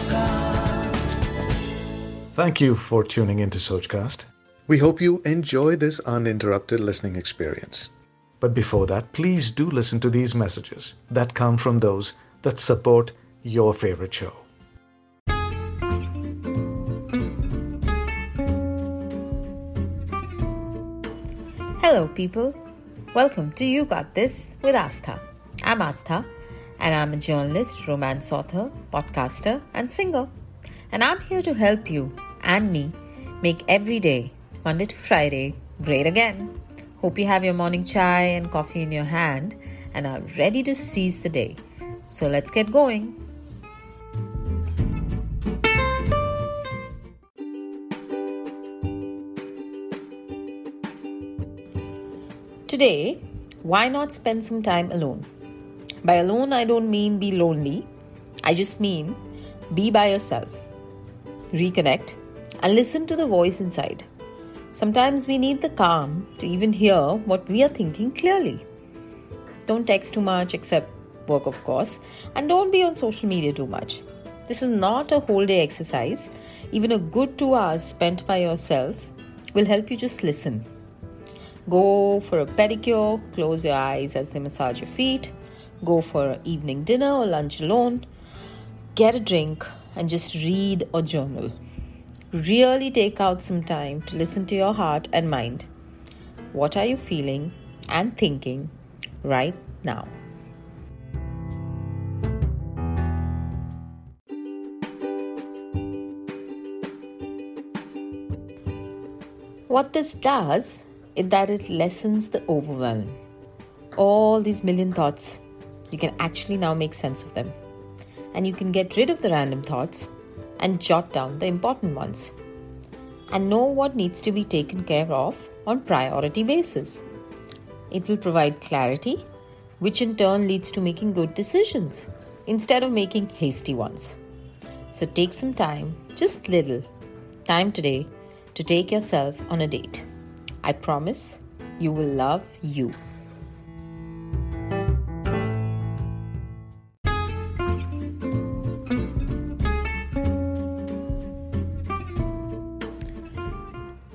Sochcast. Thank you for tuning into Sochcast. We hope you enjoy this uninterrupted listening experience. But before that, please do listen to these messages that come from those that support your favorite show. Hello, people. Welcome to You Got This with Astha. I'm Astha, and I'm a journalist, romance author, podcaster, and singer. And I'm here to help you and me make every day, Monday to Friday, great again. Hope you have your morning chai and coffee in your hand and are ready to seize the day. So let's get going. Today, why not spend some time alone? By alone, I don't mean be lonely, I just mean be by yourself. Reconnect and listen to the voice inside. Sometimes we need the calm to even hear what we are thinking clearly. Don't text too much, except work, of course, and don't be on social media too much. This is not a whole day exercise. Even a good two hours spent by yourself will help you just listen. Go for a pedicure, close your eyes as they massage your feet, go for evening dinner or lunch alone, get a drink, and just read or journal. Really take out some time to listen to your heart and mind. What are you feeling and thinking right now? What this does is that it lessens the overwhelm. All these million thoughts, you can actually now make sense of them. And you can get rid of the random thoughts and jot down the important ones. And know what needs to be taken care of on priority basis. It will provide clarity, which in turn leads to making good decisions instead of making hasty ones. So take some time, just little time today, to take yourself on a date. I promise you will love you.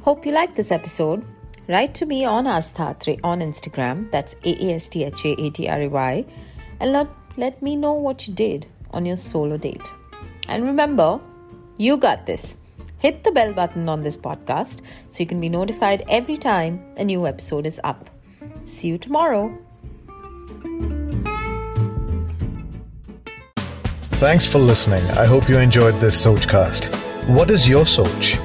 Hope you liked this episode. Write to me on Aasthaatray on Instagram, that's A A S T H A A T R A Y, and let, let me know what you did on your solo date. And remember, you got this. Hit the bell button on this podcast so you can be notified every time a new episode is up. See you tomorrow. Thanks for listening. I hope you enjoyed this Sochcast. What is your Soch?